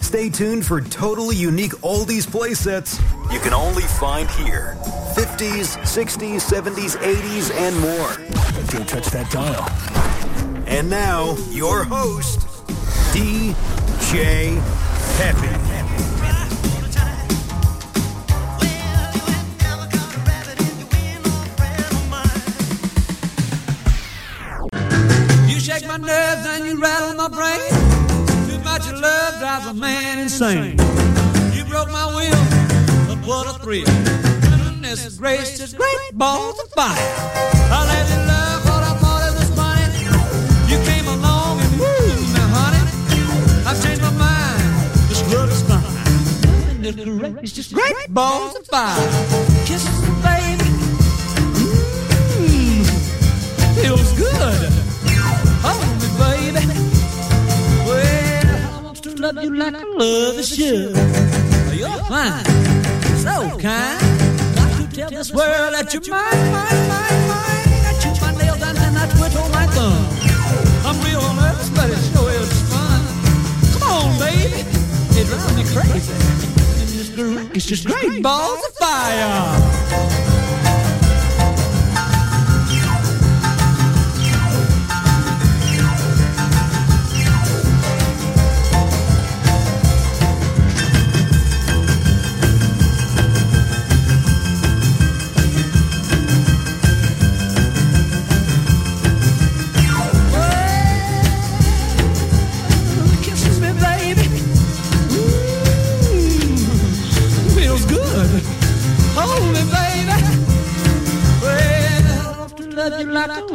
Stay tuned for totally unique oldies playsets you can only find here. 50s, 60s, 70s, 80s, and more. Don't touch that dial. And now, your host, DJ Peppy. You shake my nerves and you rattle my brain. Drives a man insane. You broke my will, but what a thrill. Goodness gracious, great balls of fire. I let you love what I thought it was funny. You came along and woo, now honey. I've changed my mind. This love is fine. Goodness gracious, great balls of fire. Kisses, baby. Mmm, feels good. Love you like I love the should. You're fine, so kind. Got to tell this world that you're mine, mine, mine, mine. I chew my nails and then I twiddle oh my thumb. I'm real nervous, but it sure is fun. Come on, baby, it drives me crazy. It's just great balls of fire.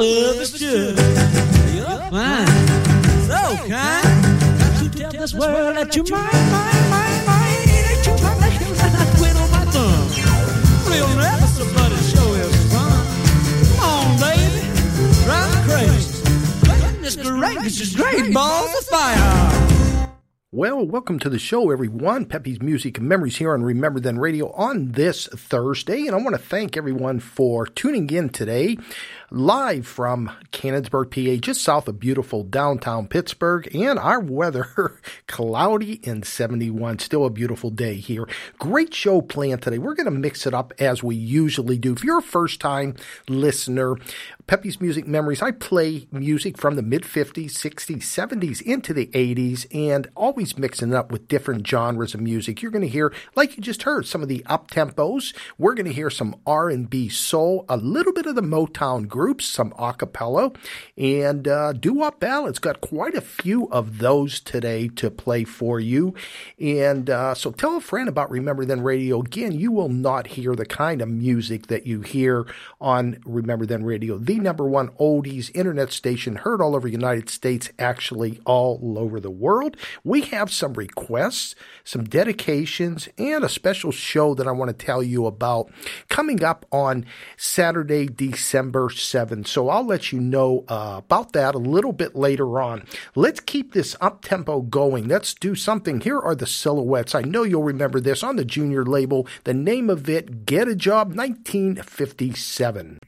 Like I love is should. You're fine, so kind. Got to tell this world that you're mine, mine, mine, mine. That you're my nails and I twiddle my thumb. Real nervous, but it sure fun. Come on, baby, drive crazy. Goodness gracious, great balls of fire. Well, welcome to the show, everyone. Peppy's Music and Memories here on Remember Then Radio on this Thursday. And I want to thank everyone for tuning in today, live from Canonsburg, PA, just south of beautiful downtown Pittsburgh. And our weather, cloudy and 71. Still a beautiful day here. Great show planned today. We're going to mix it up as we usually do. If you're a first time listener, Peppy's Music Memories, I play music from the mid 50s, 60s, 70s into the 80s and always mixing it up with different genres of music. You're going to hear, like you just heard, some of the up tempos. We're going to hear some R&B soul, a little bit of the Motown groups, some acapella, and uh, doo-wop ballads. Got quite a few of those today to play for you. And uh, so tell a friend about Remember Then Radio. Again, you will not hear the kind of music that you hear on Remember Then Radio, the number one oldies internet station heard all over the United States, actually all over the world. We have some requests, some dedications, and a special show that I want to tell you about coming up on Saturday, December 7th. So I'll let you know uh, about that a little bit later on. Let's keep this up tempo going. Let's do something. Here are the silhouettes. I know you'll remember this on the junior label. The name of it, Get a Job 1957.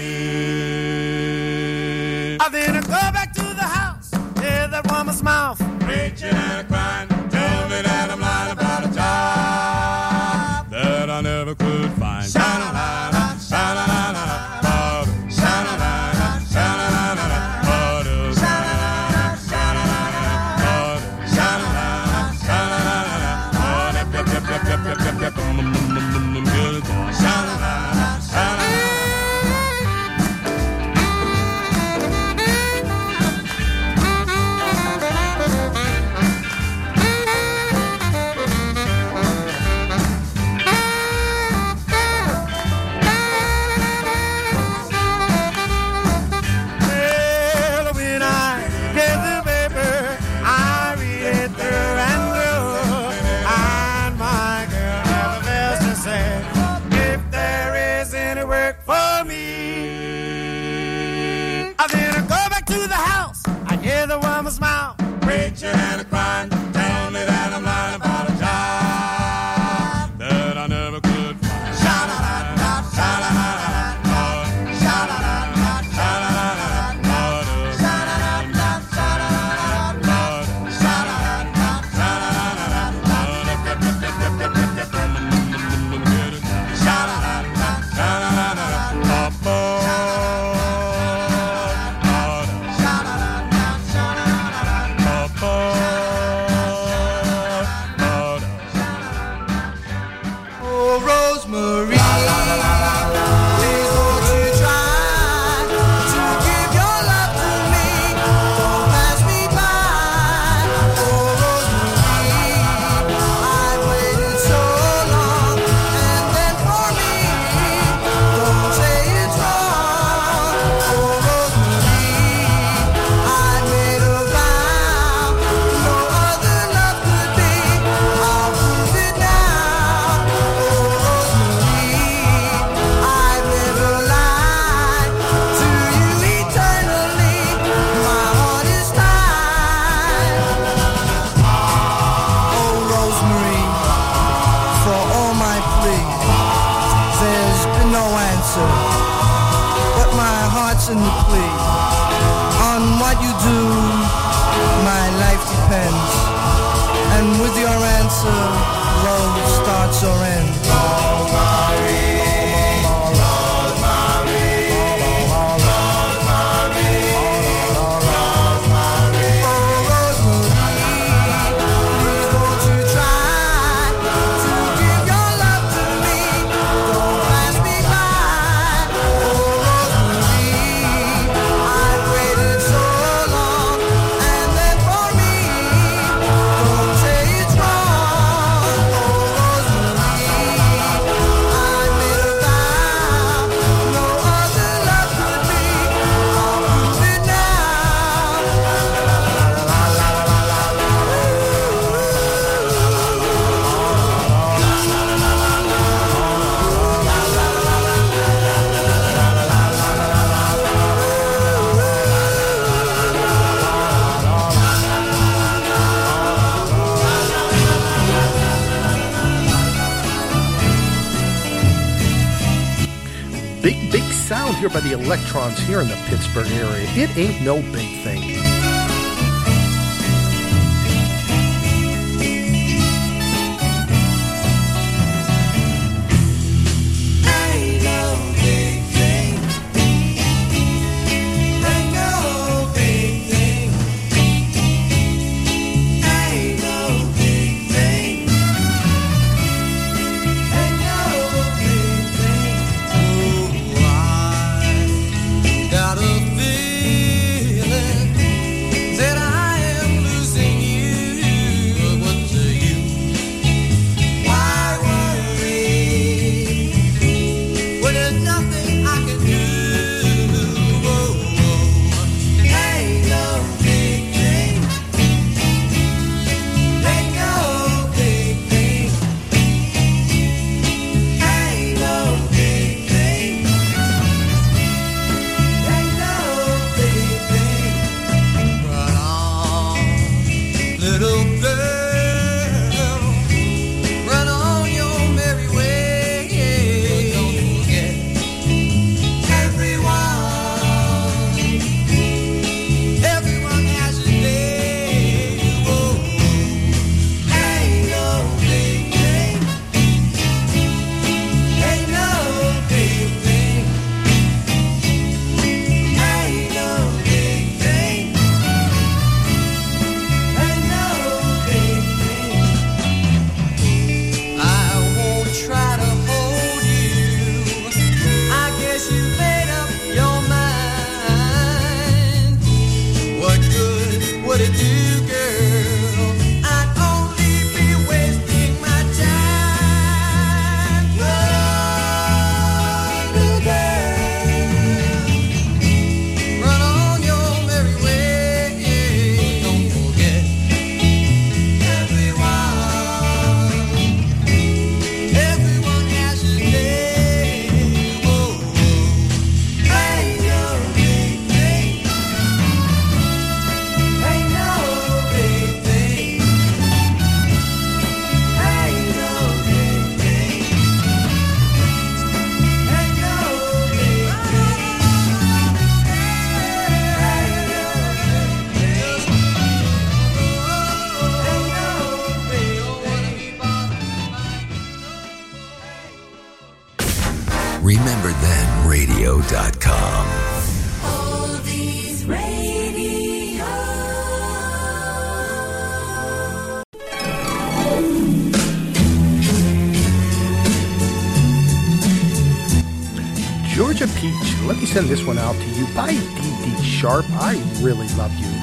Amen. listen, please. On what you do, my life depends. And with your answer, love starts or ends. by the electrons here in the Pittsburgh area. It ain't no big thing. send this one out to you. by Dee Dee Sharp. I really love you.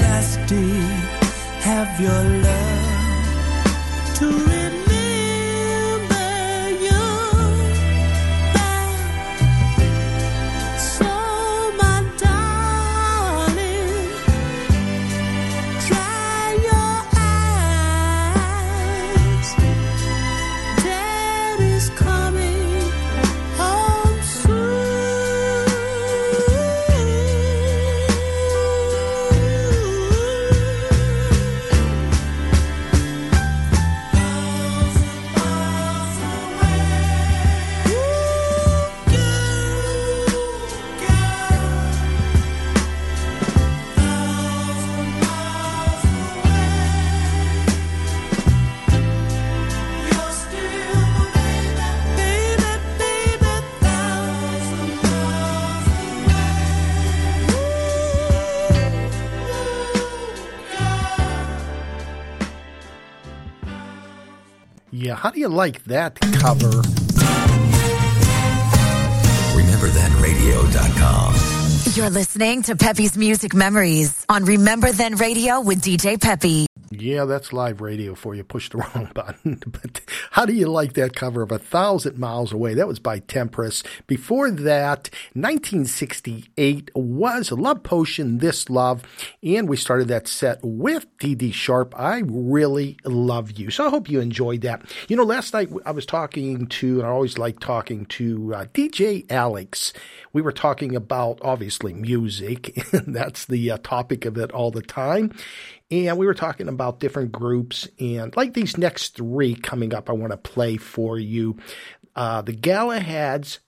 last day have your love to do you like that cover? RememberThenRadio.com. You're listening to Peppy's Music Memories on Remember Then Radio with DJ Peppy. Yeah, that's live radio for you. Push the wrong button. But how do you like that cover of A Thousand Miles Away? That was by Temperance. Before that, 1968 was Love Potion, This Love. And we started that set with Dee Dee Sharp. I really love you. So I hope you enjoyed that. You know, last night I was talking to, and I always like talking to uh, DJ Alex. We were talking about, obviously, music. And that's the uh, topic of it all the time. And we were talking about different groups and like these next three coming up, I want to play for you. Uh, the Galahads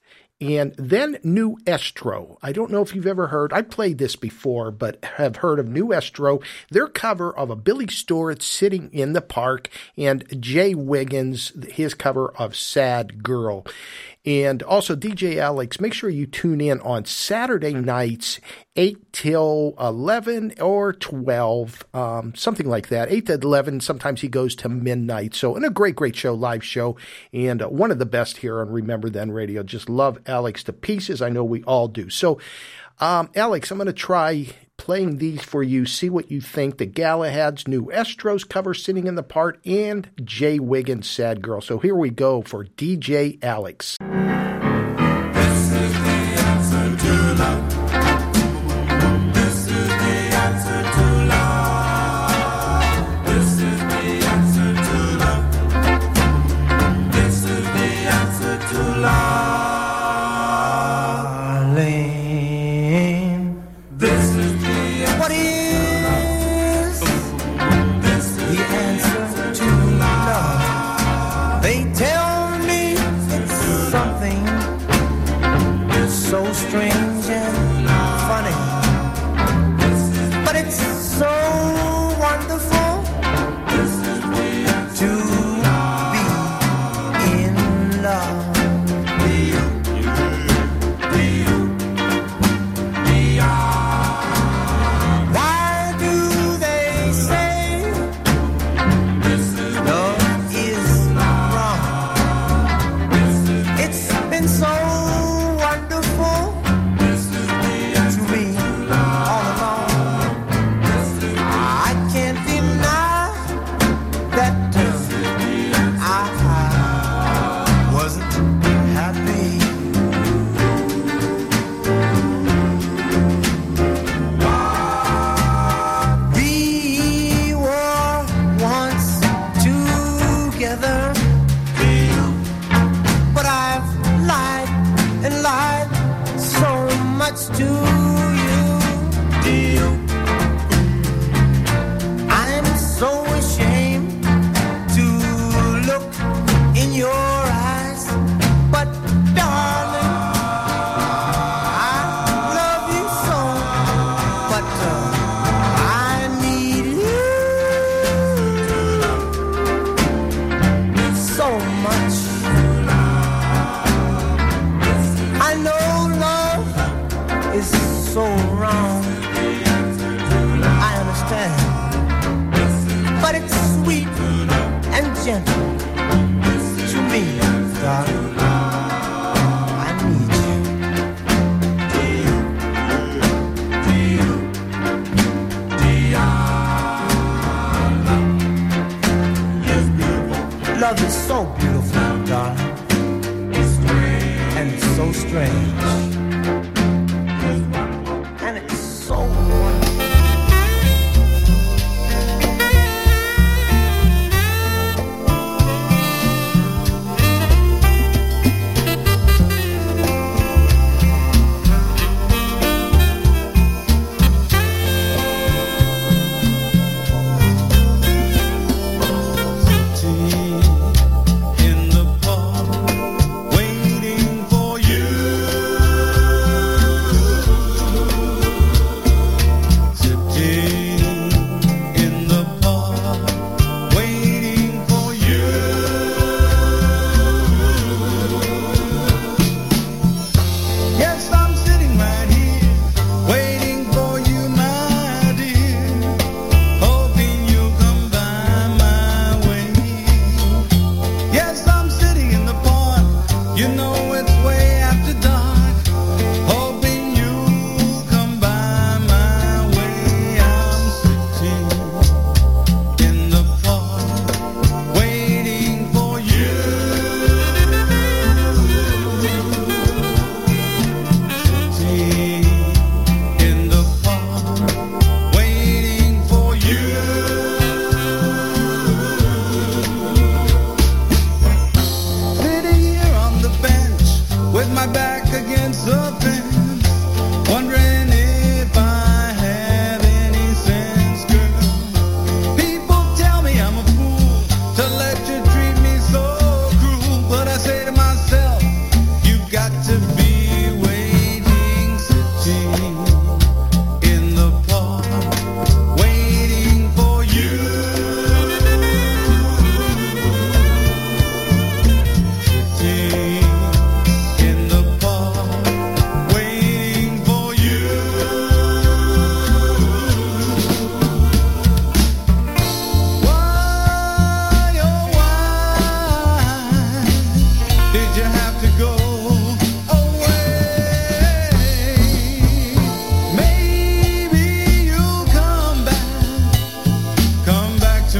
and then New Estro. I don't know if you've ever heard, I played this before, but have heard of New Estro. Their cover of a Billy Stewart sitting in the park and Jay Wiggins, his cover of Sad Girl. And also, DJ Alex, make sure you tune in on Saturday nights, 8 till 11 or 12, um, something like that. 8 to 11. Sometimes he goes to midnight. So, and a great, great show, live show, and one of the best here on Remember Then Radio. Just love Alex to pieces. I know we all do. So, um, Alex, I'm going to try playing these for you. See what you think. The Galahads new Estros cover sitting in the part and Jay Wiggins' Sad Girl. So here we go for DJ Alex.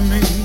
to me.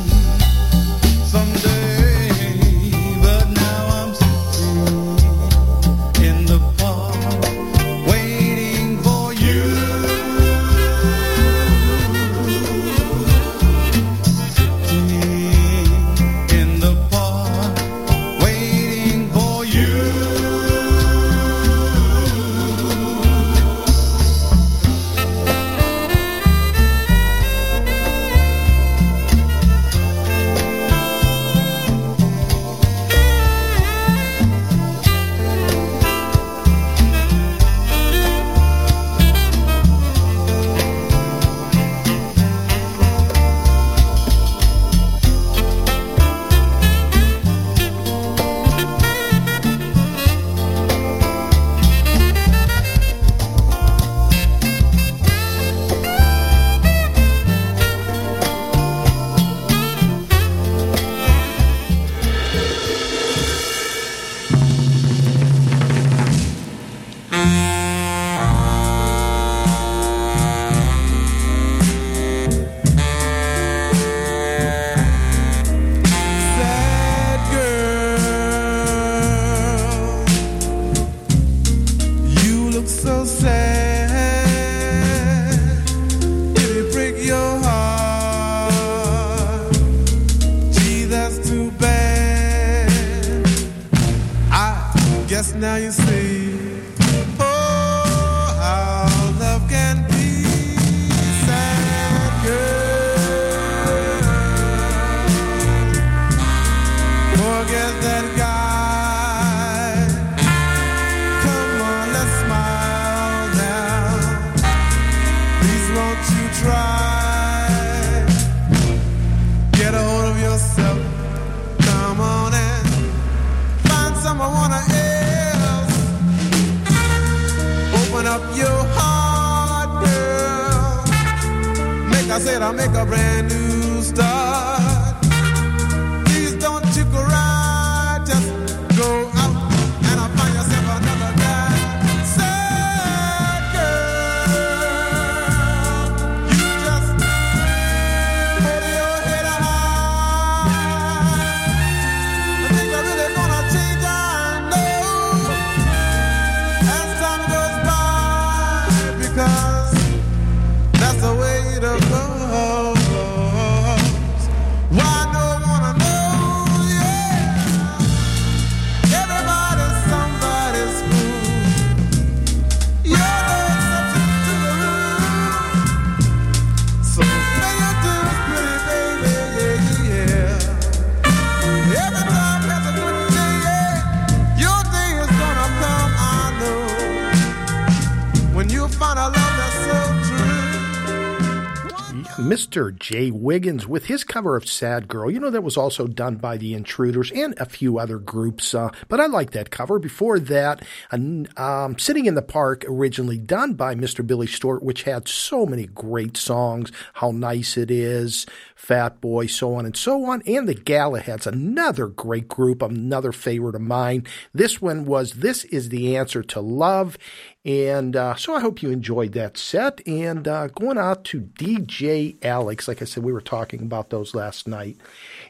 Mr. Jay Wiggins with his cover of Sad Girl. You know, that was also done by the Intruders and a few other groups, uh, but I like that cover. Before that, um, Sitting in the Park, originally done by Mr. Billy Stewart, which had so many great songs How Nice It Is, Fat Boy, so on and so on. And the Galahads, another great group, another favorite of mine. This one was This is the Answer to Love. And uh, so I hope you enjoyed that set. And uh, going out to DJ Alex, like I said, we were talking about those last night.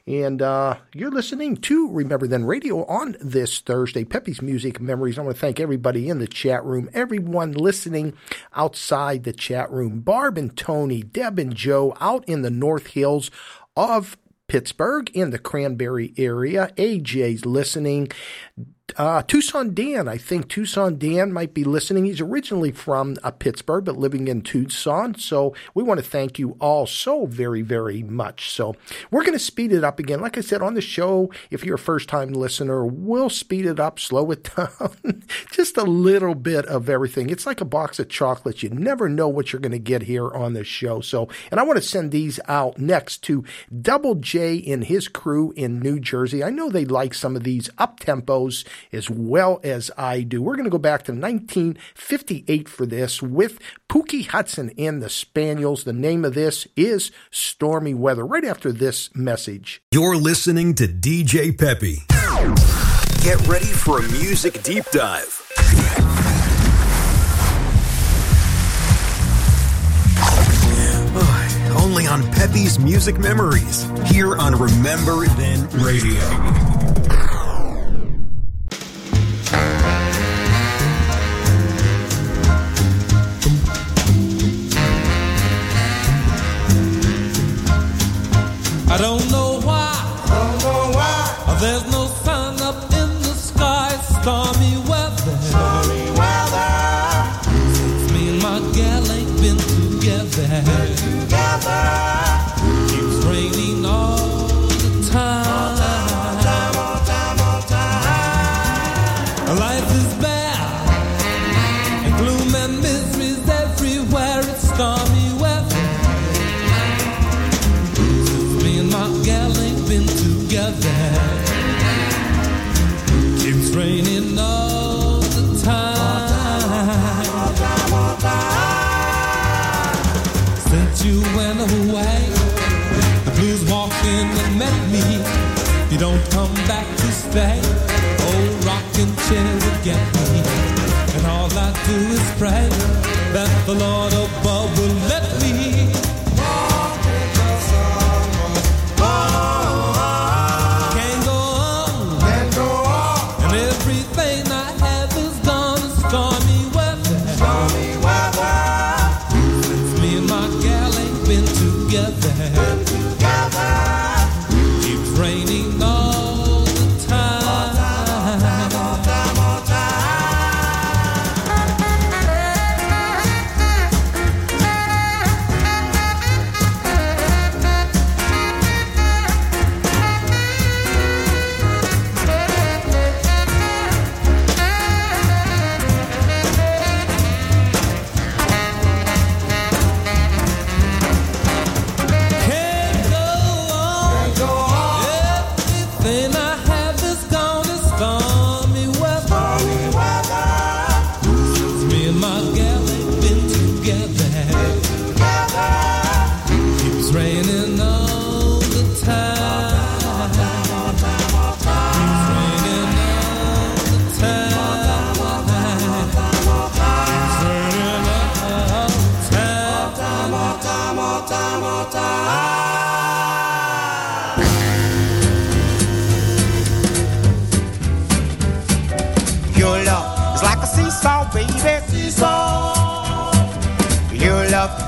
And uh, you're listening to Remember Then Radio on this Thursday, Peppy's Music Memories. I want to thank everybody in the chat room, everyone listening outside the chat room, Barb and Tony, Deb and Joe out in the North Hills of Pittsburgh in the Cranberry area. AJ's listening. Uh, Tucson Dan, I think Tucson Dan might be listening. He's originally from uh, Pittsburgh, but living in Tucson. So we want to thank you all so very, very much. So we're going to speed it up again. Like I said on the show, if you're a first time listener, we'll speed it up, slow it down, just a little bit of everything. It's like a box of chocolates. You never know what you're going to get here on this show. So, and I want to send these out next to Double J and his crew in New Jersey. I know they like some of these up tempos as well as I do. We're going to go back to 1958 for this with Pookie Hudson and the Spaniels. The name of this is Stormy Weather, right after this message. You're listening to DJ Peppy. Get ready for a music deep dive. Only on Peppy's Music Memories, here on Remember Then Radio. I don't know the Lord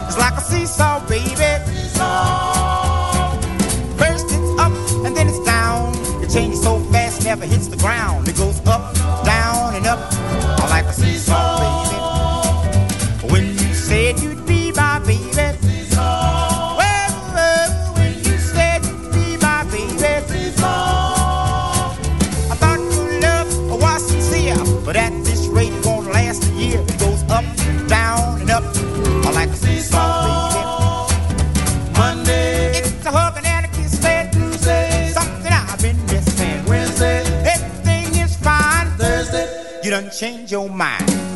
It's like a seesaw, baby. Seesaw. First it's up and then it's down. It changes so fast, never hits the ground. It goes up, down, and up. I like a seesaw, baby. change your mind.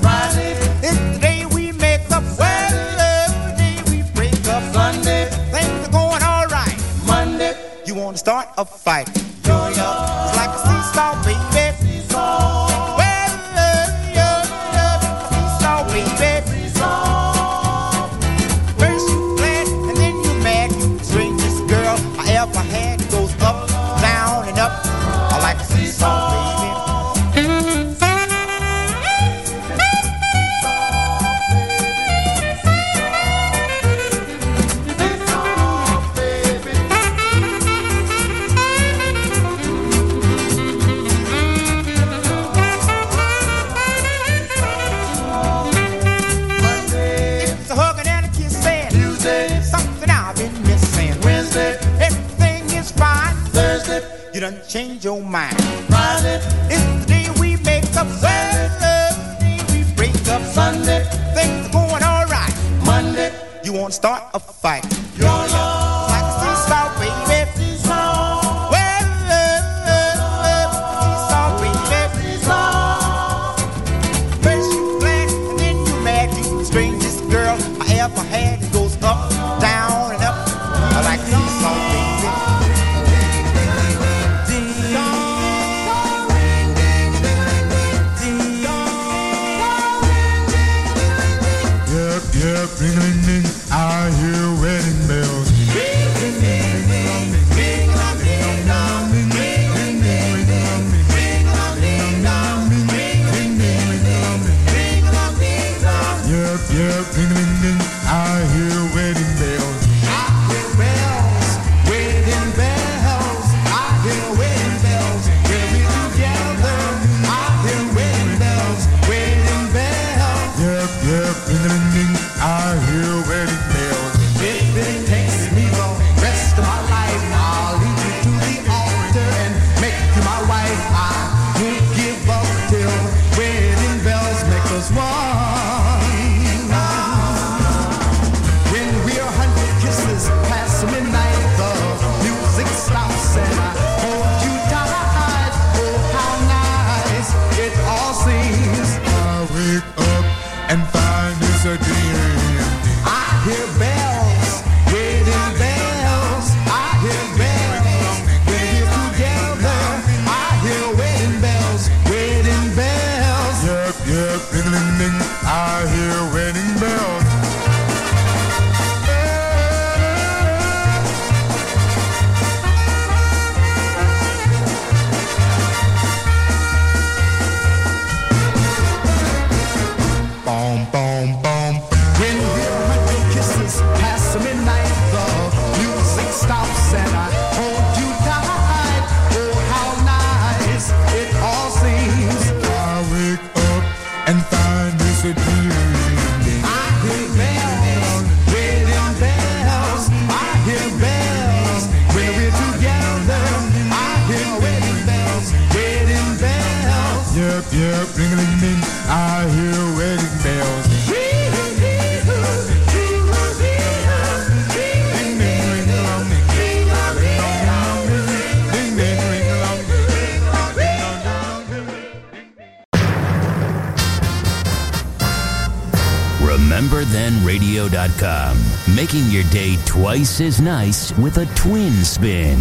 Twice as nice with a twin spin.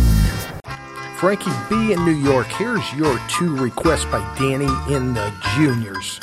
Frankie B in New York, here's your two requests by Danny and the Juniors.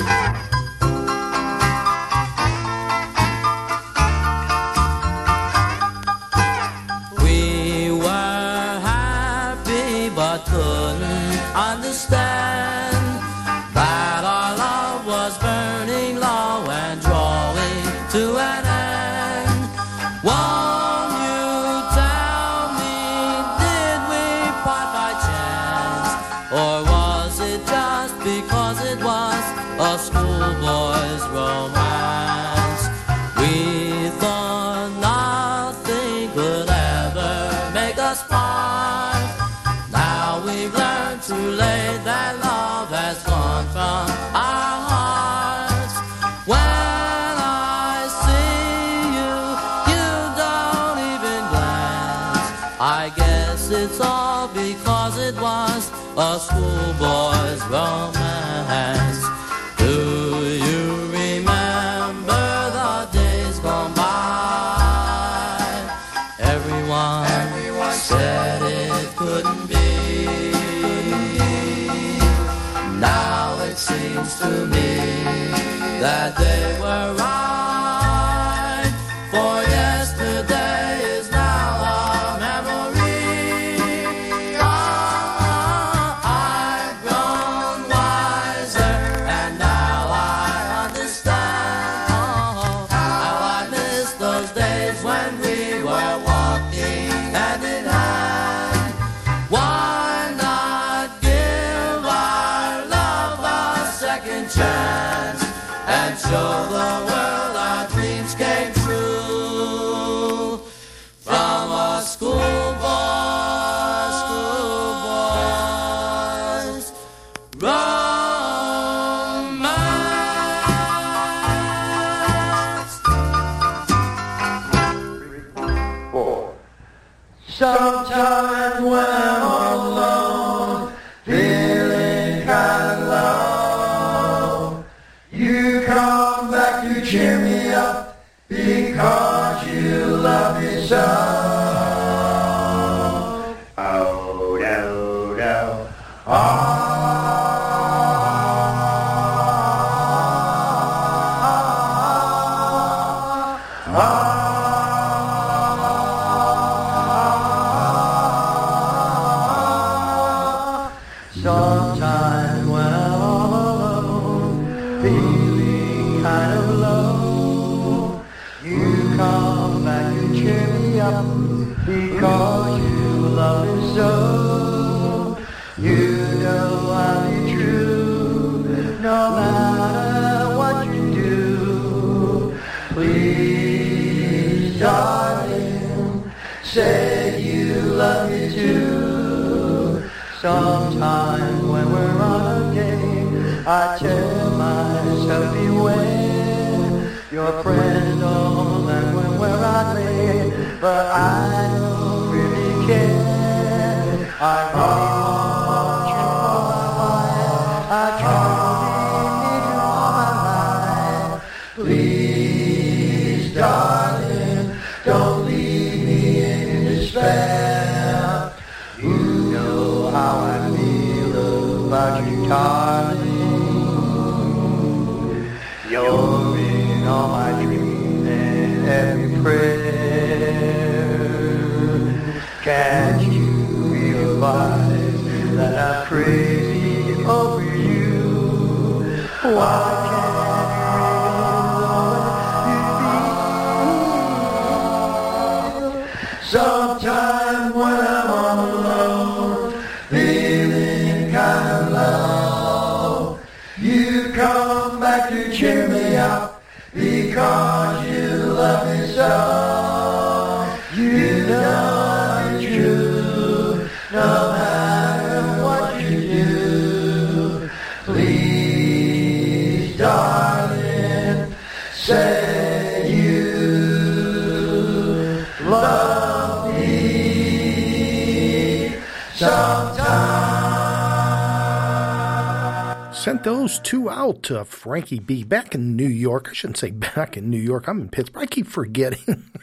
That they were right. Sometimes when I'm all alone, feeling kind of low, you come back and cheer me up because you love me so. You know I'll be true, no matter what you do. Please, darling, say you love me too. I tell myself beware. Your friends don't like when we're out late, but I don't really care. I you? Sent those two out to Frankie B. Back in New York. I shouldn't say back in New York. I'm in Pittsburgh. I keep forgetting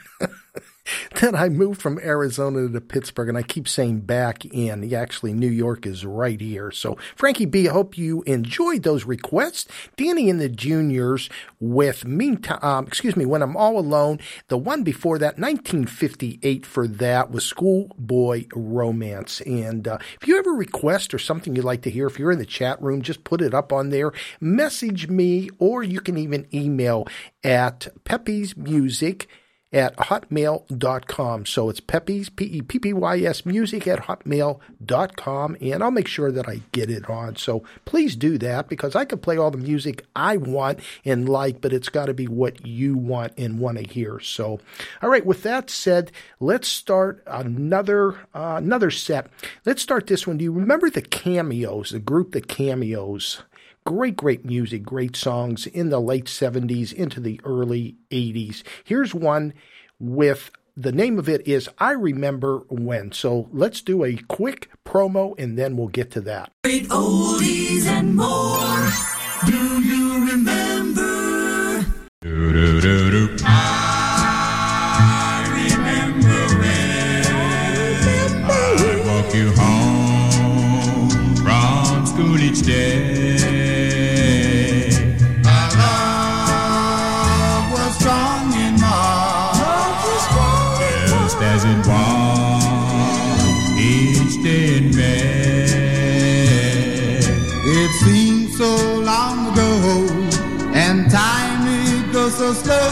that I moved from Arizona to Pittsburgh and I keep saying back in. Actually, New York is right here. So, Frankie B., I hope you enjoyed those requests. Danny and the Juniors with Meantime, um, excuse me, When I'm All Alone. The one before that, 1958 for that was Schoolboy Romance. And uh, if you have a request or something you'd like to hear, if you're in the chat room, just put it up on there. Message me, or you can even email at Peppy's Music at hotmail.com. So it's Peppy's, P E P P Y S music at hotmail.com. And I'll make sure that I get it on. So please do that because I can play all the music I want and like, but it's got to be what you want and want to hear. So, all right, with that said, let's start another uh, another set. Let's start this one. Do you remember the Cameos, the group The Cameos? Great, great music, great songs in the late 70s into the early 80s. Here's one with the name of it is I Remember When. So let's do a quick promo and then we'll get to that. Great oldies and more. Do you remember? So slow.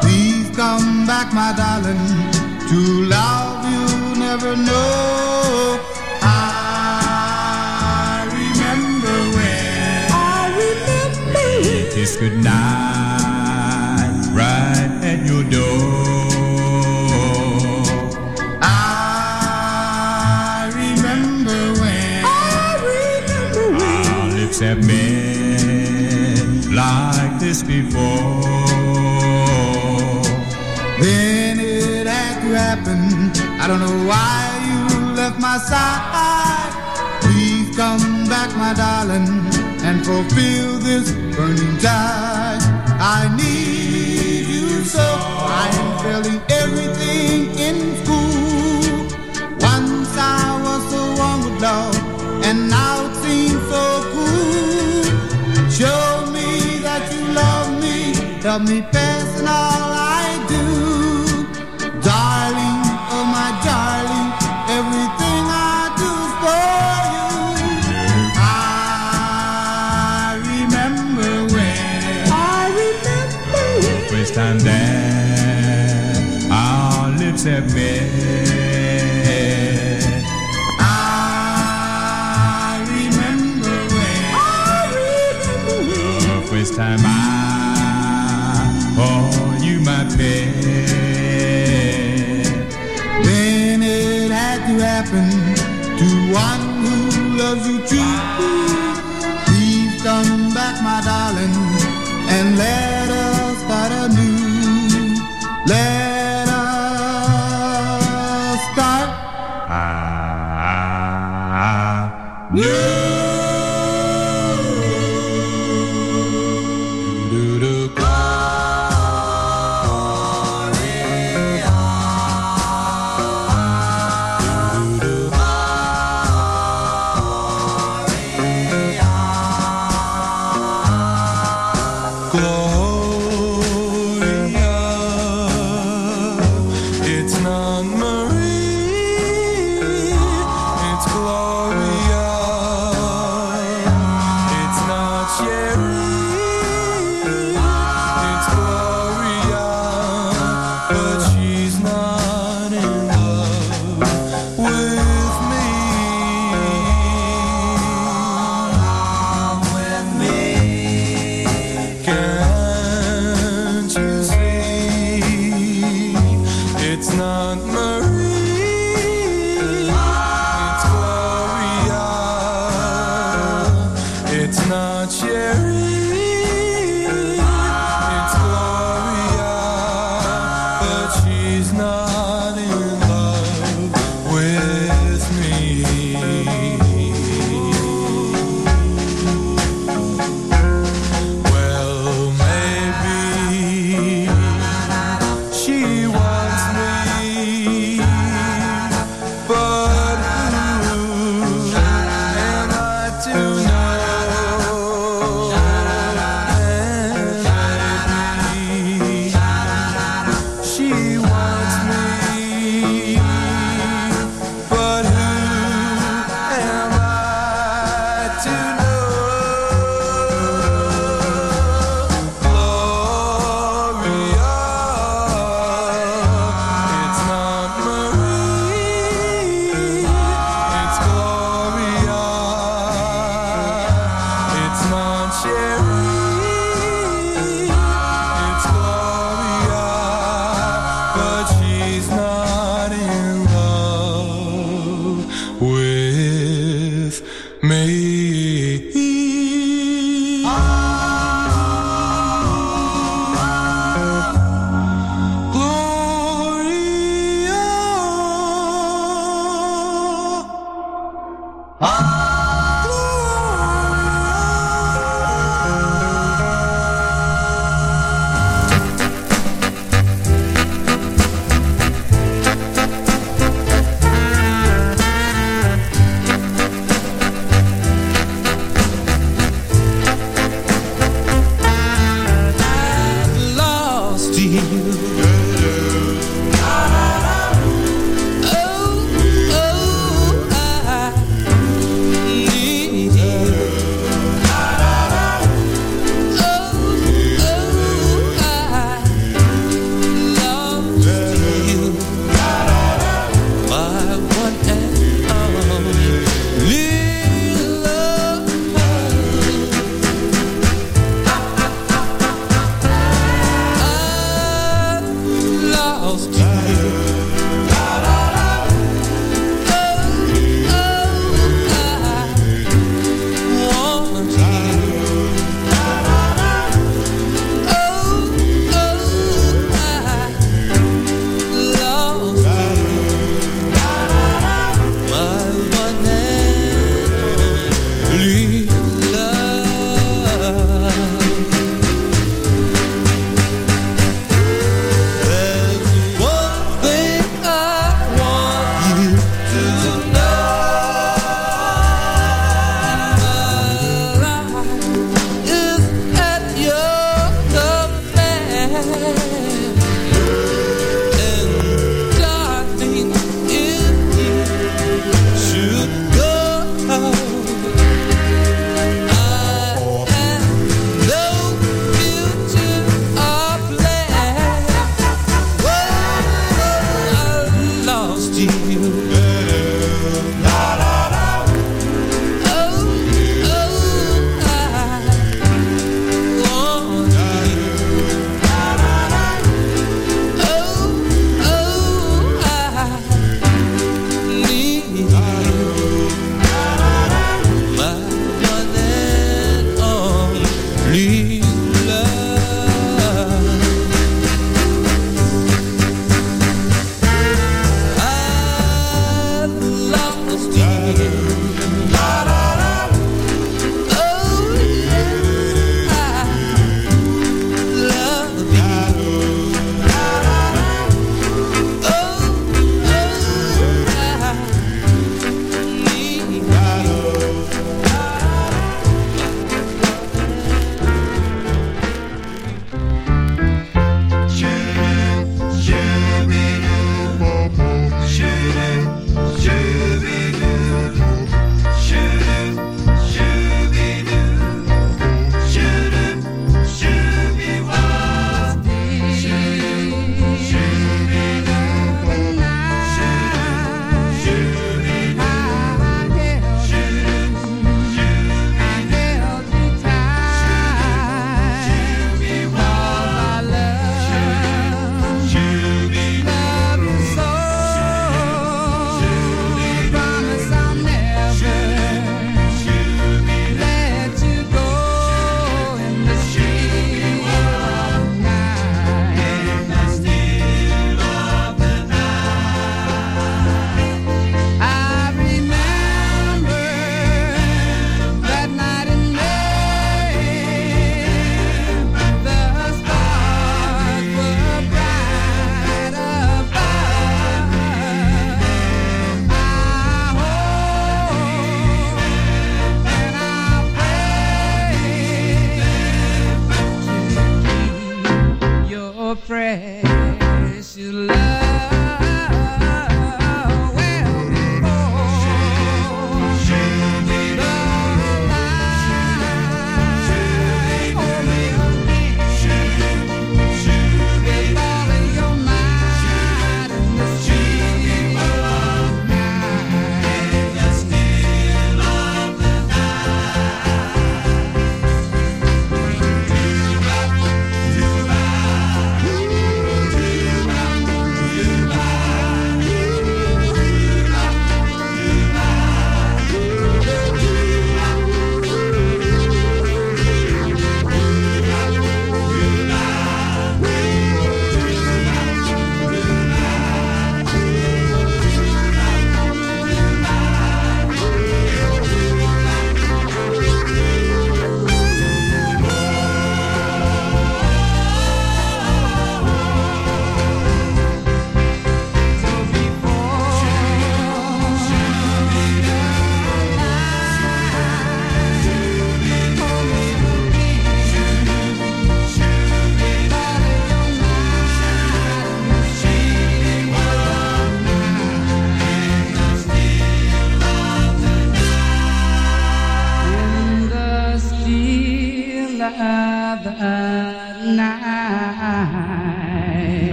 Please come back, my darling. To love you never know. I remember when I remember. kiss goodnight right at your door. I remember when I remember when Our lips have met this before. Then it had to happen. I don't know why you left my side. Please come back, my darling, and fulfill this burning tide. I need you so. I'm failing everything in school. Once I was so warm with love, help me pass in all I do. Darling, oh my darling, everything I do is for you. I remember when I remember. when, First time that our lips have loves you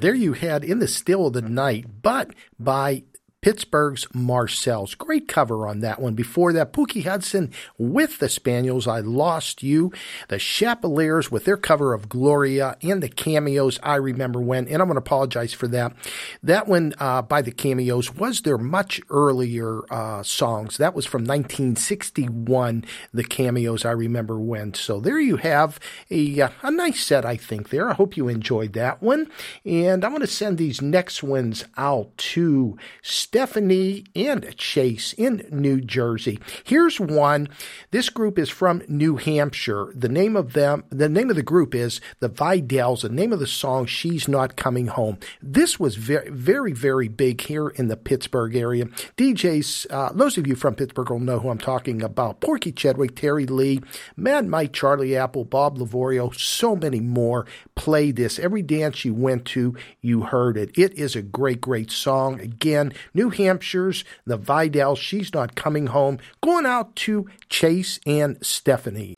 there you had In the Still of the Night, but by Pittsburgh's Marcels. Great cover on that one. Before that, Pookie Hudson with the Spaniels, I Lost You. The Chapeliers with their cover of Gloria and the cameos, I Remember When. And I'm going to apologize for that. That one uh, by the cameos was their much earlier uh, songs. That was from 1961, the cameos, I Remember When. So there you have a, uh, a nice set, I think, there. I hope you enjoyed that one. And I'm going to send these next ones out to Stephanie and Chase in New Jersey. Here's one. This group is from New Hampshire. The name of them, the name of the group is the Vidals. The name of the song, She's Not Coming Home. This was very, very, very big here in the Pittsburgh area. DJs, uh, those of you from Pittsburgh will know who I'm talking about. Porky Chedwick, Terry Lee, Mad Mike, Charlie Apple, Bob Lavorio, so many more play this. Every dance you went to, you heard it. It is a great, great song. Again, New Hampshire's The Vidal, She's Not Coming Home, going out to Chase and Stephanie.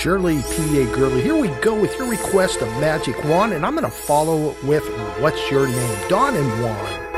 Shirley P.A. Gurley. Here we go with your request of Magic Wand, and I'm going to follow it with What's Your Name? Don and Juan.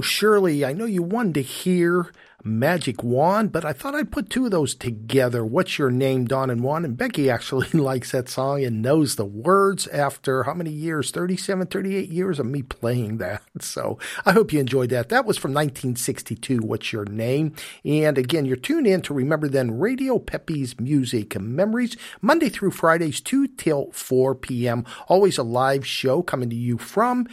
Oh, Shirley, I know you wanted to hear Magic Wand, but I thought I'd put two of those together. What's your name, Don and Juan? And Becky actually likes that song and knows the words after how many years? 37, 38 years of me playing that. So I hope you enjoyed that. That was from 1962, What's Your Name? And again, you're tuned in to Remember Then Radio Peppy's Music and Memories, Monday through Fridays, 2 till 4 p.m. Always a live show coming to you from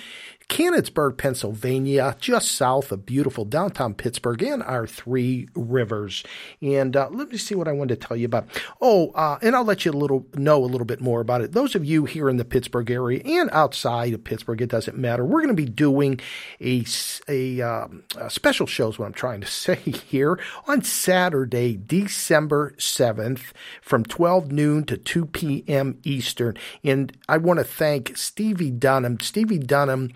Canonsburg, Pennsylvania, just south of beautiful downtown Pittsburgh and our three rivers. And uh, let me see what I wanted to tell you about. Oh, uh, and I'll let you a little know a little bit more about it. Those of you here in the Pittsburgh area and outside of Pittsburgh, it doesn't matter. We're going to be doing a, a, um, a special show is what I'm trying to say here on Saturday, December 7th from 12 noon to 2 p.m. Eastern. And I want to thank Stevie Dunham. Stevie Dunham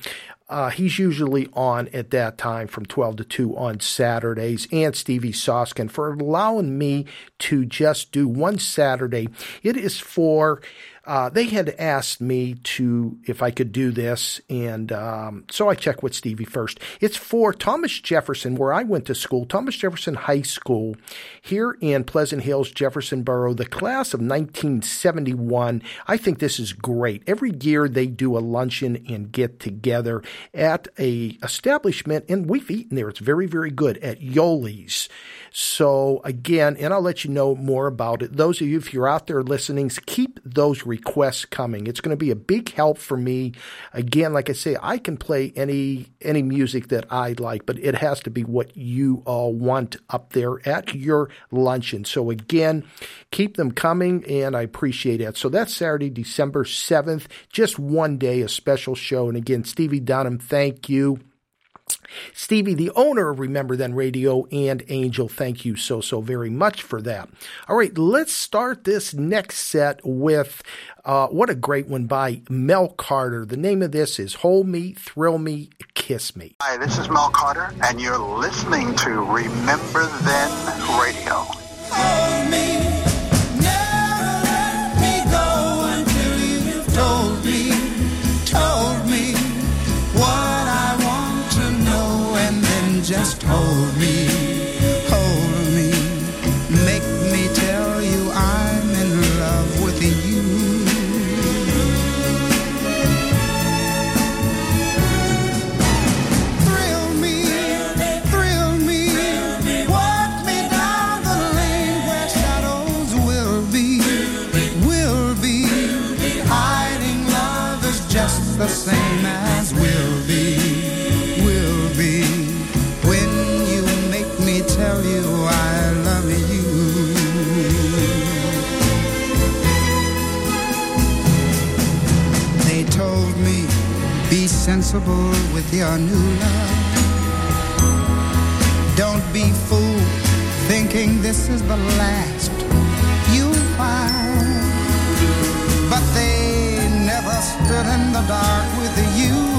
uh, he's usually on at that time from 12 to 2 on Saturdays, and Stevie Soskin for allowing me to just do one Saturday. It is for, uh, they had asked me to, if I could do this, and um, so I checked with Stevie first. It's for Thomas Jefferson, where I went to school, Thomas Jefferson High School here in Pleasant Hills, Jefferson Borough, the class of 1971. I think this is great. Every year they do a luncheon and get together at a establishment, and we've eaten there. It's very, very good at Yoli's. So again, and I'll let you know more about it. Those of you, if you're out there listening, keep those requests coming. It's going to be a big help for me. Again, like I say, I can play any any music that I like, but it has to be what you all want up there at your luncheon. So again, keep them coming, and I appreciate it. So that's Saturday, December seventh. Just one day, a special show. And again, Stevie Dunham, thank you. Stevie, the owner of Remember Then Radio and Angel, thank you so, so very much for that. All right, let's start this next set with uh, what a great one by Mel Carter. The name of this is Hold Me, Thrill Me, Kiss Me. Hi, this is Mel Carter, and you're listening to Remember Then Radio. Just hold me, hold me, make me tell you I'm in love with you. Thrill me, thrill me, walk me down the lane where shadows will be, will be. Hiding love is just the same be sensible with your new love. Don't be fooled thinking this is the last you'll find. But they never stood in the dark with you,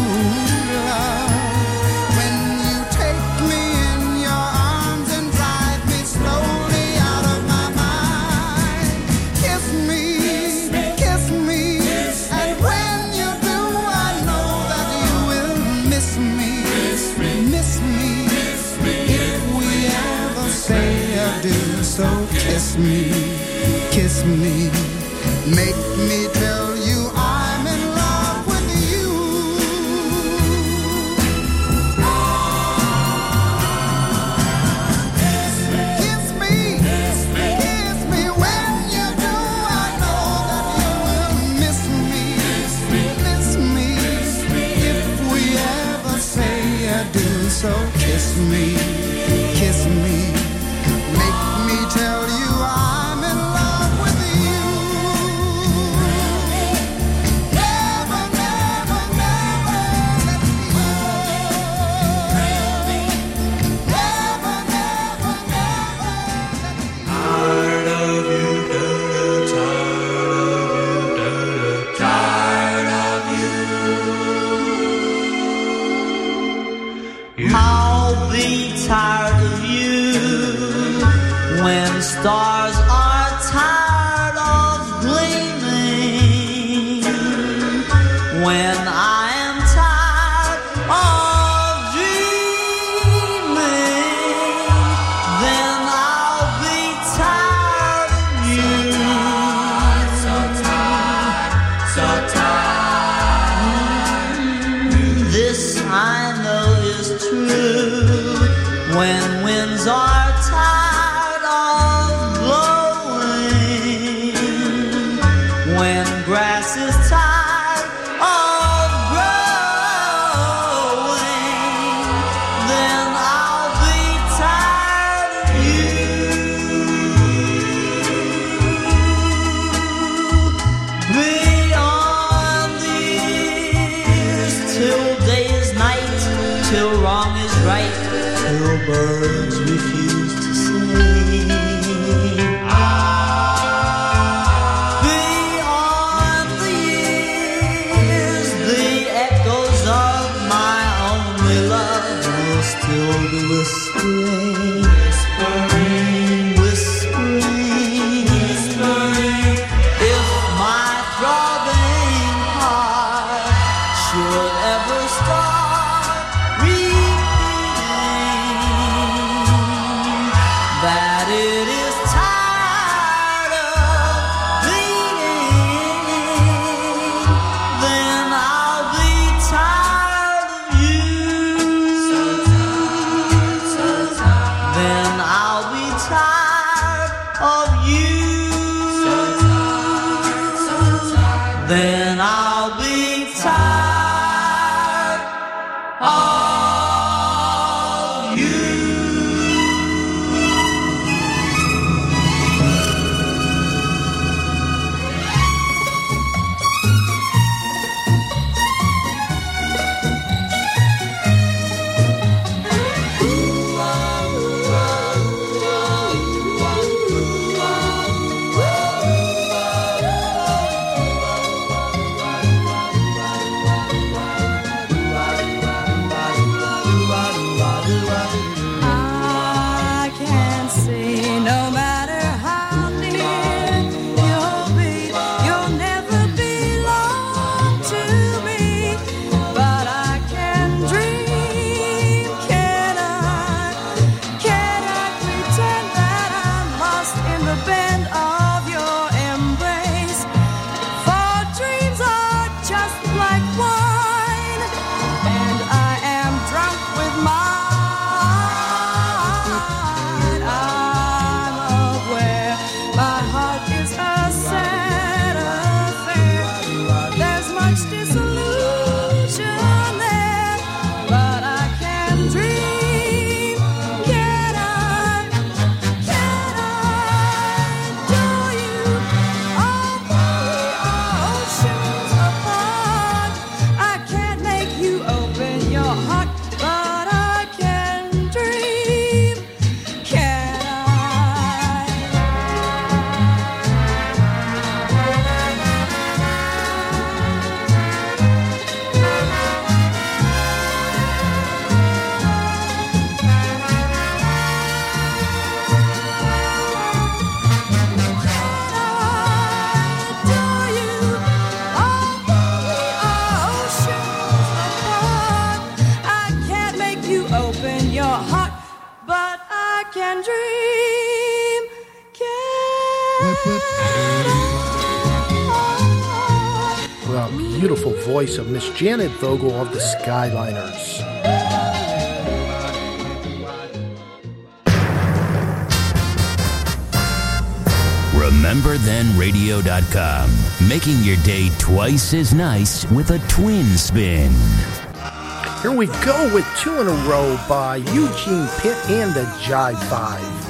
kiss me, kiss me, make me Janet Vogel of the Skyliners. RememberThenRadio.com, making your day twice as nice with a twin spin. Here we go with two in a row by Eugene Pitt and the Jive Five.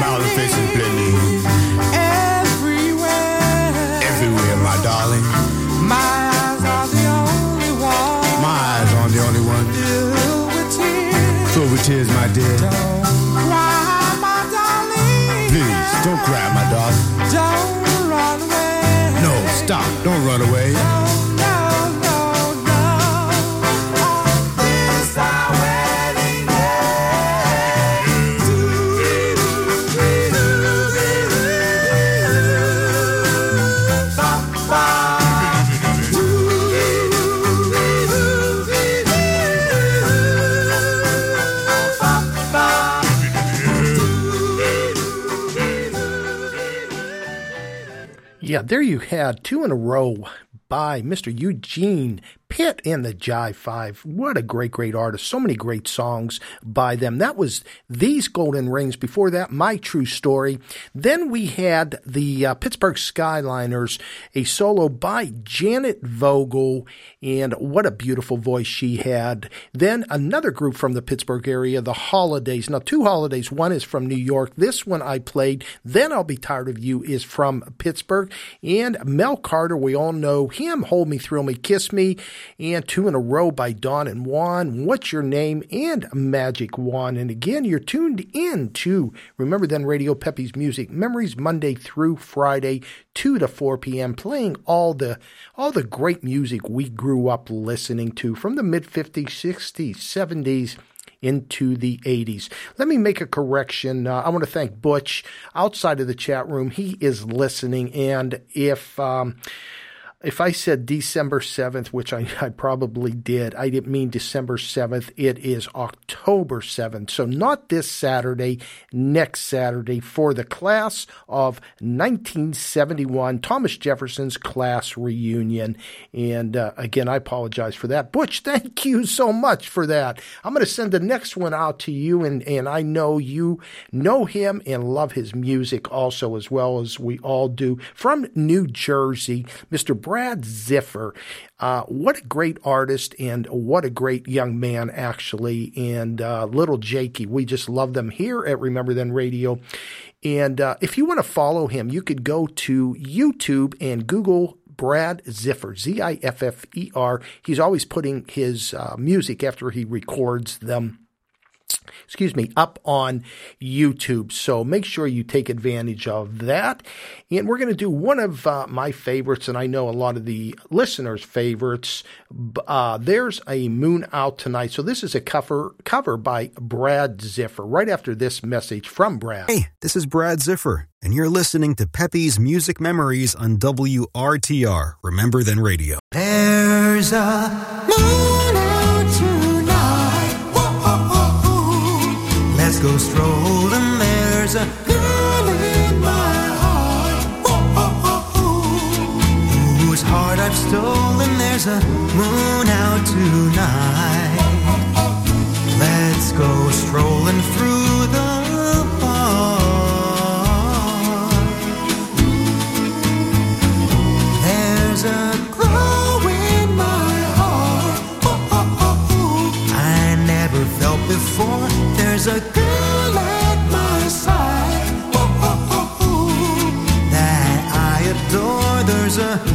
mouth facing plenty. Everywhere. Everywhere, my darling. My eyes are the only one. My eyes are the only one. Filled with tears. Filled with tears, my dear. Don't cry, my darling. Please, don't cry, my darling. Don't run away. No, stop. Don't run away. Don't Yeah, there you had two in a row by Mr. Eugene Pitt and the Jive Five. What a great, great artist. So many great songs by them. That was These Golden Rings. Before that, My True Story. Then we had the uh, Pittsburgh Skyliners, a solo by Janet Vogel, and what a beautiful voice she had. Then another group from the Pittsburgh area, the Holidays. Now, two holidays. One is from New York. This one I played. Then I'll Be Tired of You is from Pittsburgh. And Mel Carter, we all know him. Hold Me, Thrill Me, Kiss Me and two in a row by Don and Juan. What's Your Name? and Magic Juan. And again, you're tuned in to Remember Then Radio Peppy's Music Memories Monday through Friday, 2 to 4 p.m., playing all the all the great music we grew up listening to from the mid 50s, 60s, 70s into the 80s. Let me make a correction. Uh, I want to thank Butch outside of the chat room. He is listening, and if um, if I said December 7th, which I, I, probably did, I didn't mean December 7th. It is October 7th. So not this Saturday, next Saturday for the class of 1971, Thomas Jefferson's class reunion. And uh, again, I apologize for that. Butch, thank you so much for that. I'm going to send the next one out to you. And, and I know you know him and love his music also, as well as we all do. From New Jersey, Mr. Brad Ziffer. Uh, what a great artist and what a great young man, actually. And uh, little Jakey, we just love them here at Remember Then Radio. And uh, if you want to follow him, you could go to YouTube and Google Brad Ziffer, Z I F F E R. He's always putting his uh, music after he records them excuse me, up on YouTube. So make sure you take advantage of that. And we're going to do one of uh, my favorites, and I know a lot of the listeners' favorites. Uh, there's a Moon Out Tonight. So this is a cover, cover by Brad Ziffer, right after this message from Brad. Hey, this is Brad Ziffer, and you're listening to Peppy's Music Memories on WRTR. Remember Then Radio. There's a moon Go strolling. There's a girl in my heart. Whose heart I've stolen. There's a moon out tonight. Let's go strolling through the park. There's a glow in my heart. I never felt before. There's a a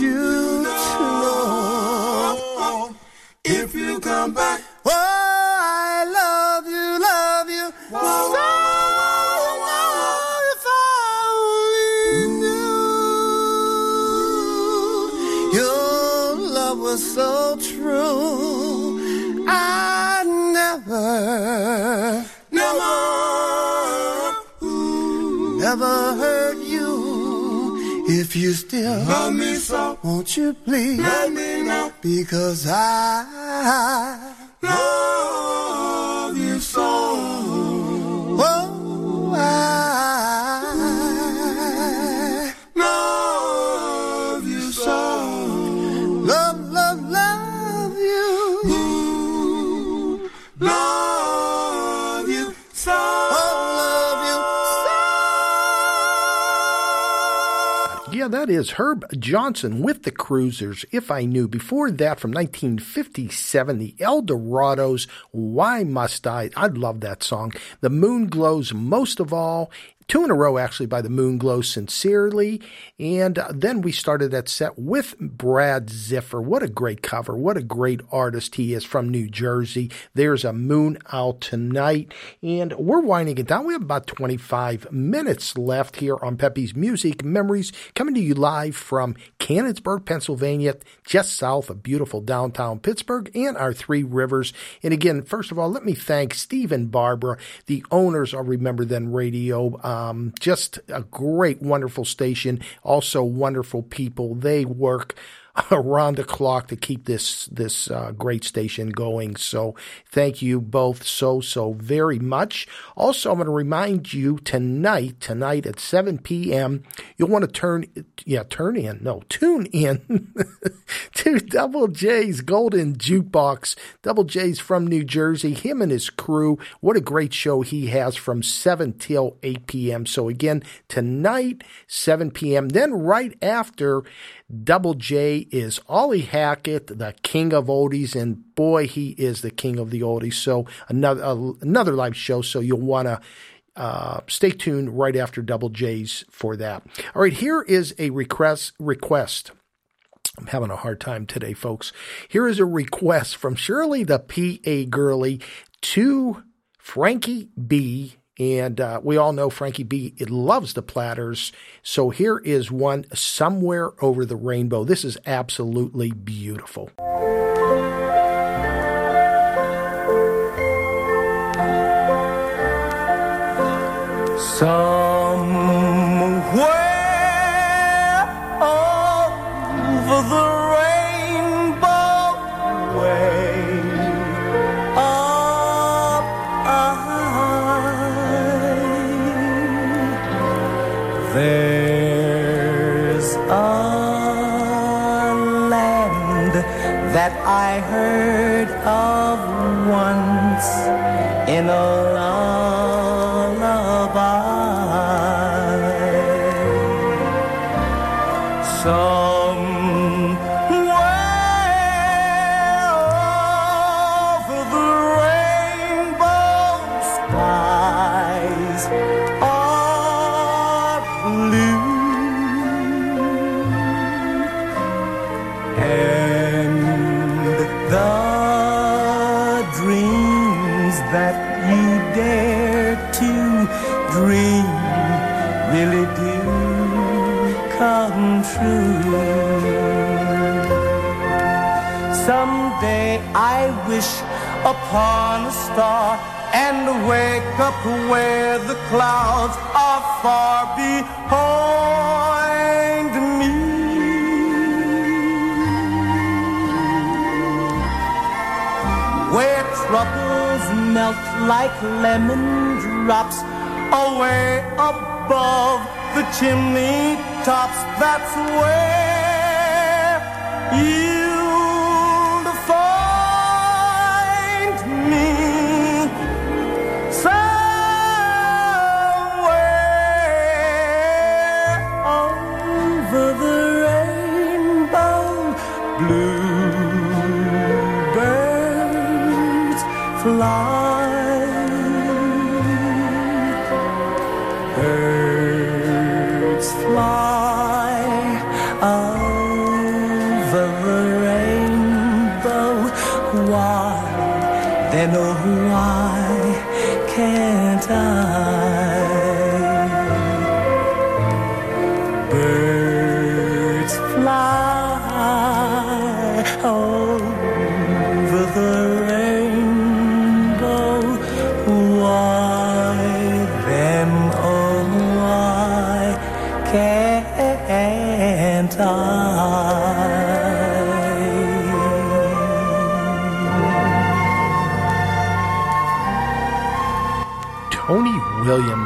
you to know. If you come back, you. Still love me so, won't you please let me know? Because I love is Herb Johnson with the Cruisers, If I Knew. Before that, from 1957, the Eldorados, Why Must I? I love that song. The Moonglows most of all. Two in a row, actually, by the Moonglow Sincerely. And uh, then we started that set with Brad Ziffer. What a great cover. What a great artist he is from New Jersey. There's a moon out tonight. And we're winding it down. We have about 25 minutes left here on Peppy's Music Memories, coming to you live from Canonsburg, Pennsylvania, just south of beautiful downtown Pittsburgh and our Three Rivers. And again, first of all, let me thank Steve and Barbara, the owners of Remember Then Radio. Um, just a great, wonderful station. Also, wonderful people. They work around the clock to keep this this uh, great station going. So thank you both so so very much. Also, I'm going to remind you tonight tonight at 7 p.m. You'll want to turn yeah turn in no tune in to Double J's Golden Jukebox. Double J's from New Jersey. Him and his crew. What a great show he has from 7 till 8 p.m. So again tonight 7 p.m. Then right after. Double J is Ollie Hackett, the king of oldies, and boy, he is the king of the oldies. So another uh, another live show. So you'll want to uh, stay tuned right after Double J's for that. All right, here is a request. Request. I'm having a hard time today, folks. Here is a request from Shirley the PA Girly to Frankie B and uh, we all know Frankie B it loves the platters. So here is one somewhere over the rainbow. This is absolutely beautiful. Somewhere over the that I heard of once in a lullaby. Somewhere over the rainbow skies are blue, that you dare to dream really do come true. Someday I wish upon a star and wake up where the clouds are far behind me. Where troubles melt like lemon drops away above the chimney tops. That's where you'll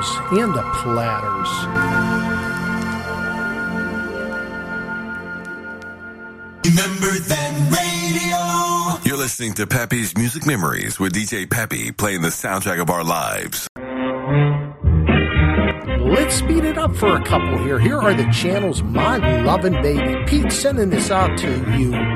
Williams and the Platters. Remember then radio. You're listening to Peppy's Music Memories with DJ Peppy playing the soundtrack of our lives. Let's speed it up for a couple here. Here are the channels My Lovin' Baby. Pete sending this out to you.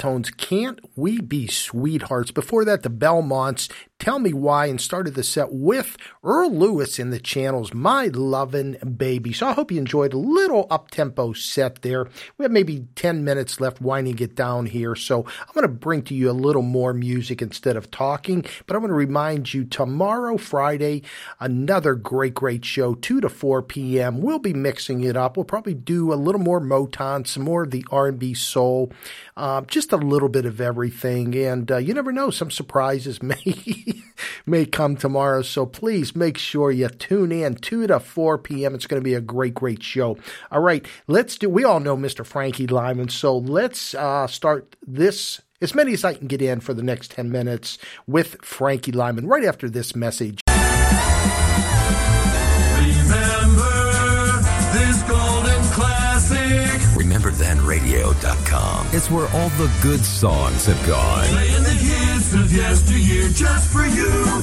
Cleftones, Can't We Be Sweethearts? Before that, the Belmonts, Tell Me Why, and started the set with Earl Lewis in the channels, My Lovin' Baby. So I hope you enjoyed a little up-tempo set there. We have maybe 10 minutes left winding it down here, so I'm going to bring to you a little more music instead of talking, but I'm going to remind you tomorrow, Friday, another great, great show, 2 to 4 p.m. We'll be mixing it up. We'll probably do a little more Motown, some more of the R&B soul, uh, just a little bit of everything, and uh, you never know, some surprises may may come tomorrow. So please make sure you tune in 2 to 4 p.m. It's going to be a great, great show. All right, let's do, we all know Mr. Frankie Lymon. So let's uh, start this as many as I can get in for the next 10 minutes with Frankie Lymon right after this message. Remember this golden classic. RememberThenRadio.com. It's where all the good songs have gone. Playing the hits of yesteryear just for you.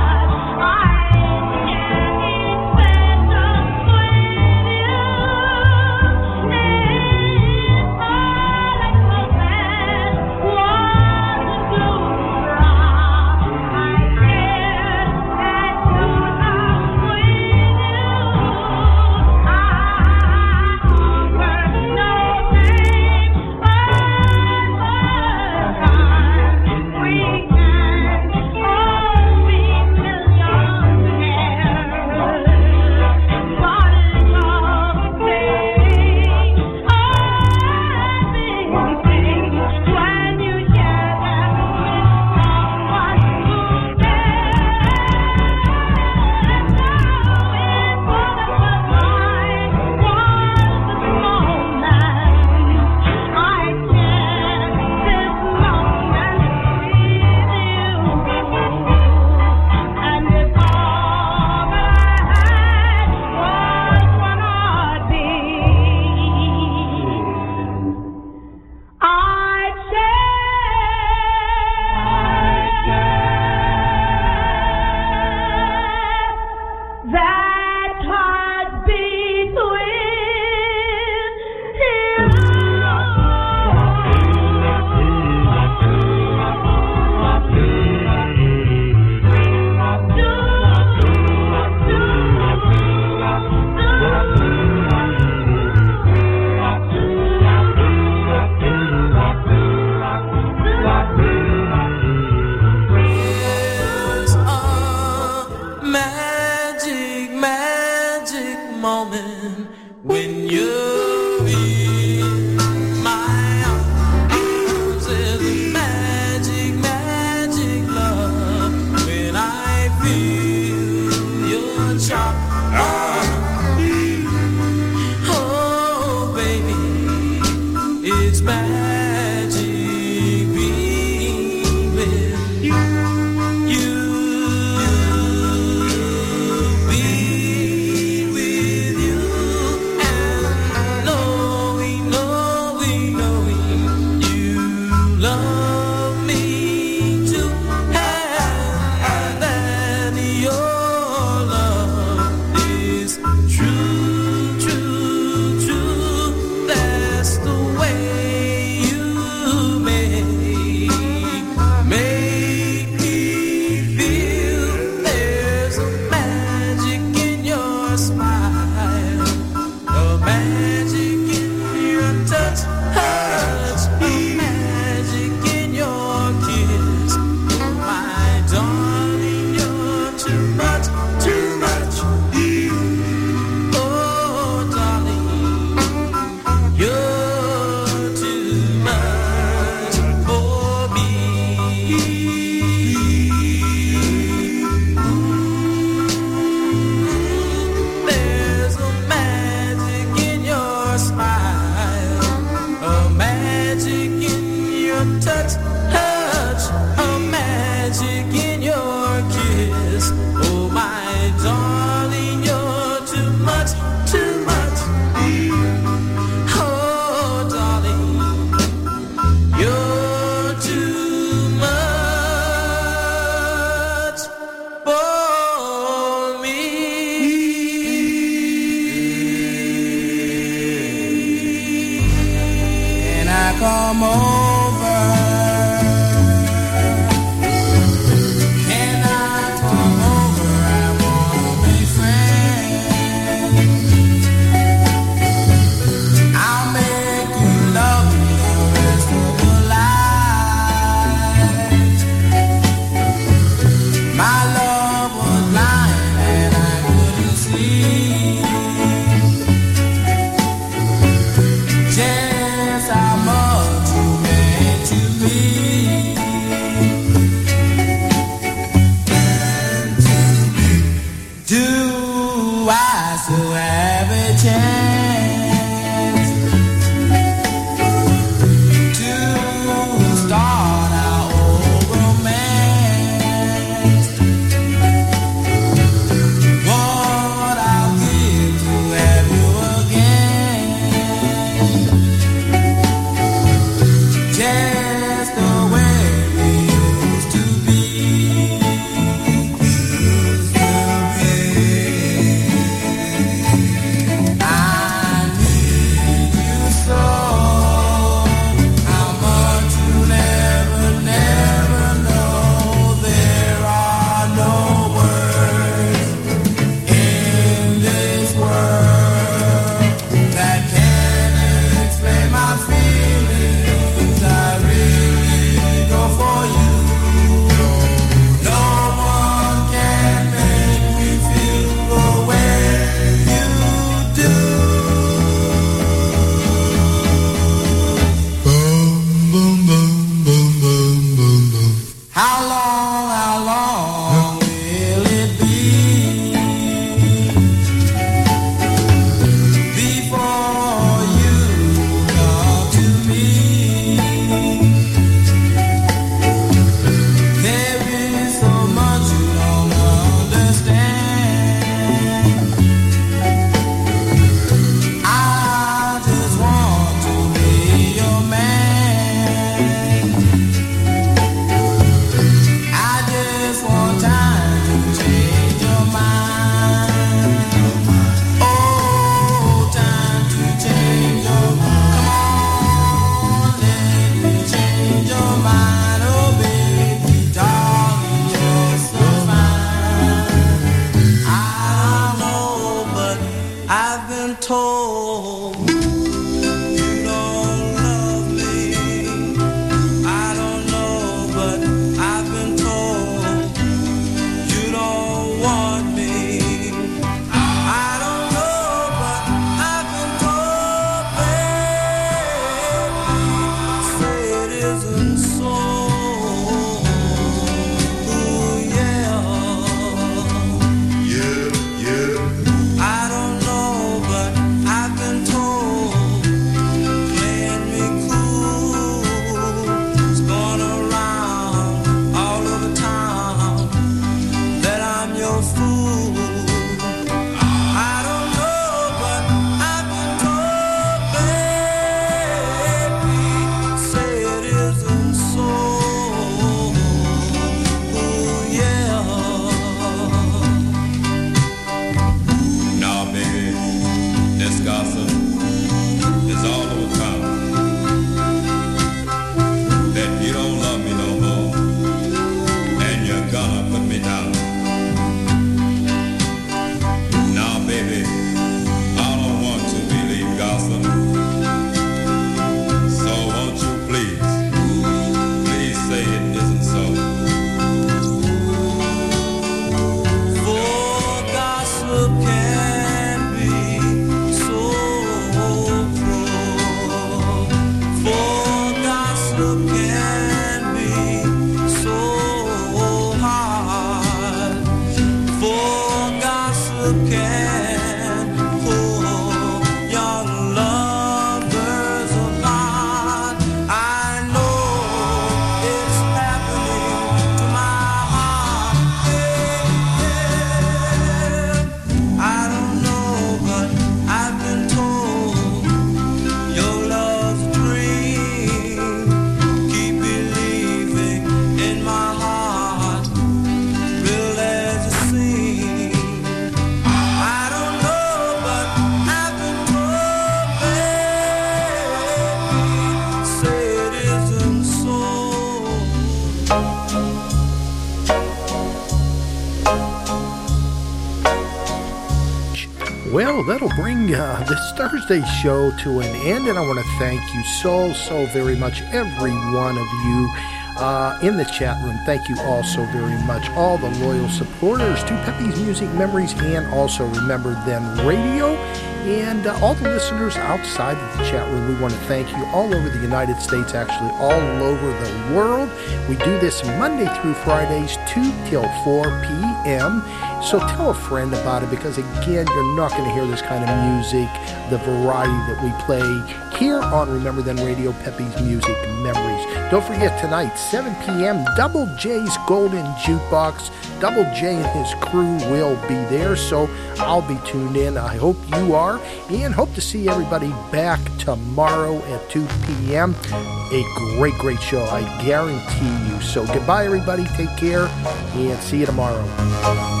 Thursday show to an end, and I want to thank you so, so very much, every one of you uh, in the chat room. Thank you all so very much, all the loyal supporters to Peppy's Music Memories and also Remember Then Radio. And uh, all the listeners outside of the chat room, we want to thank you all over the United States, actually all over the world. We do this Monday through Fridays, 2 till 4 p.m. So tell a friend about it because, again, you're not going to hear this kind of music, the variety that we play here on Remember Then Radio, Peppy's Music Memories. Don't forget tonight, 7 p.m., Double J's Golden Jukebox. Double J and his crew will be there, so I'll be tuned in. I hope you are, and hope to see everybody back tomorrow at 2 p.m. A great, great show, I guarantee you. So goodbye, everybody. Take care, and see you tomorrow.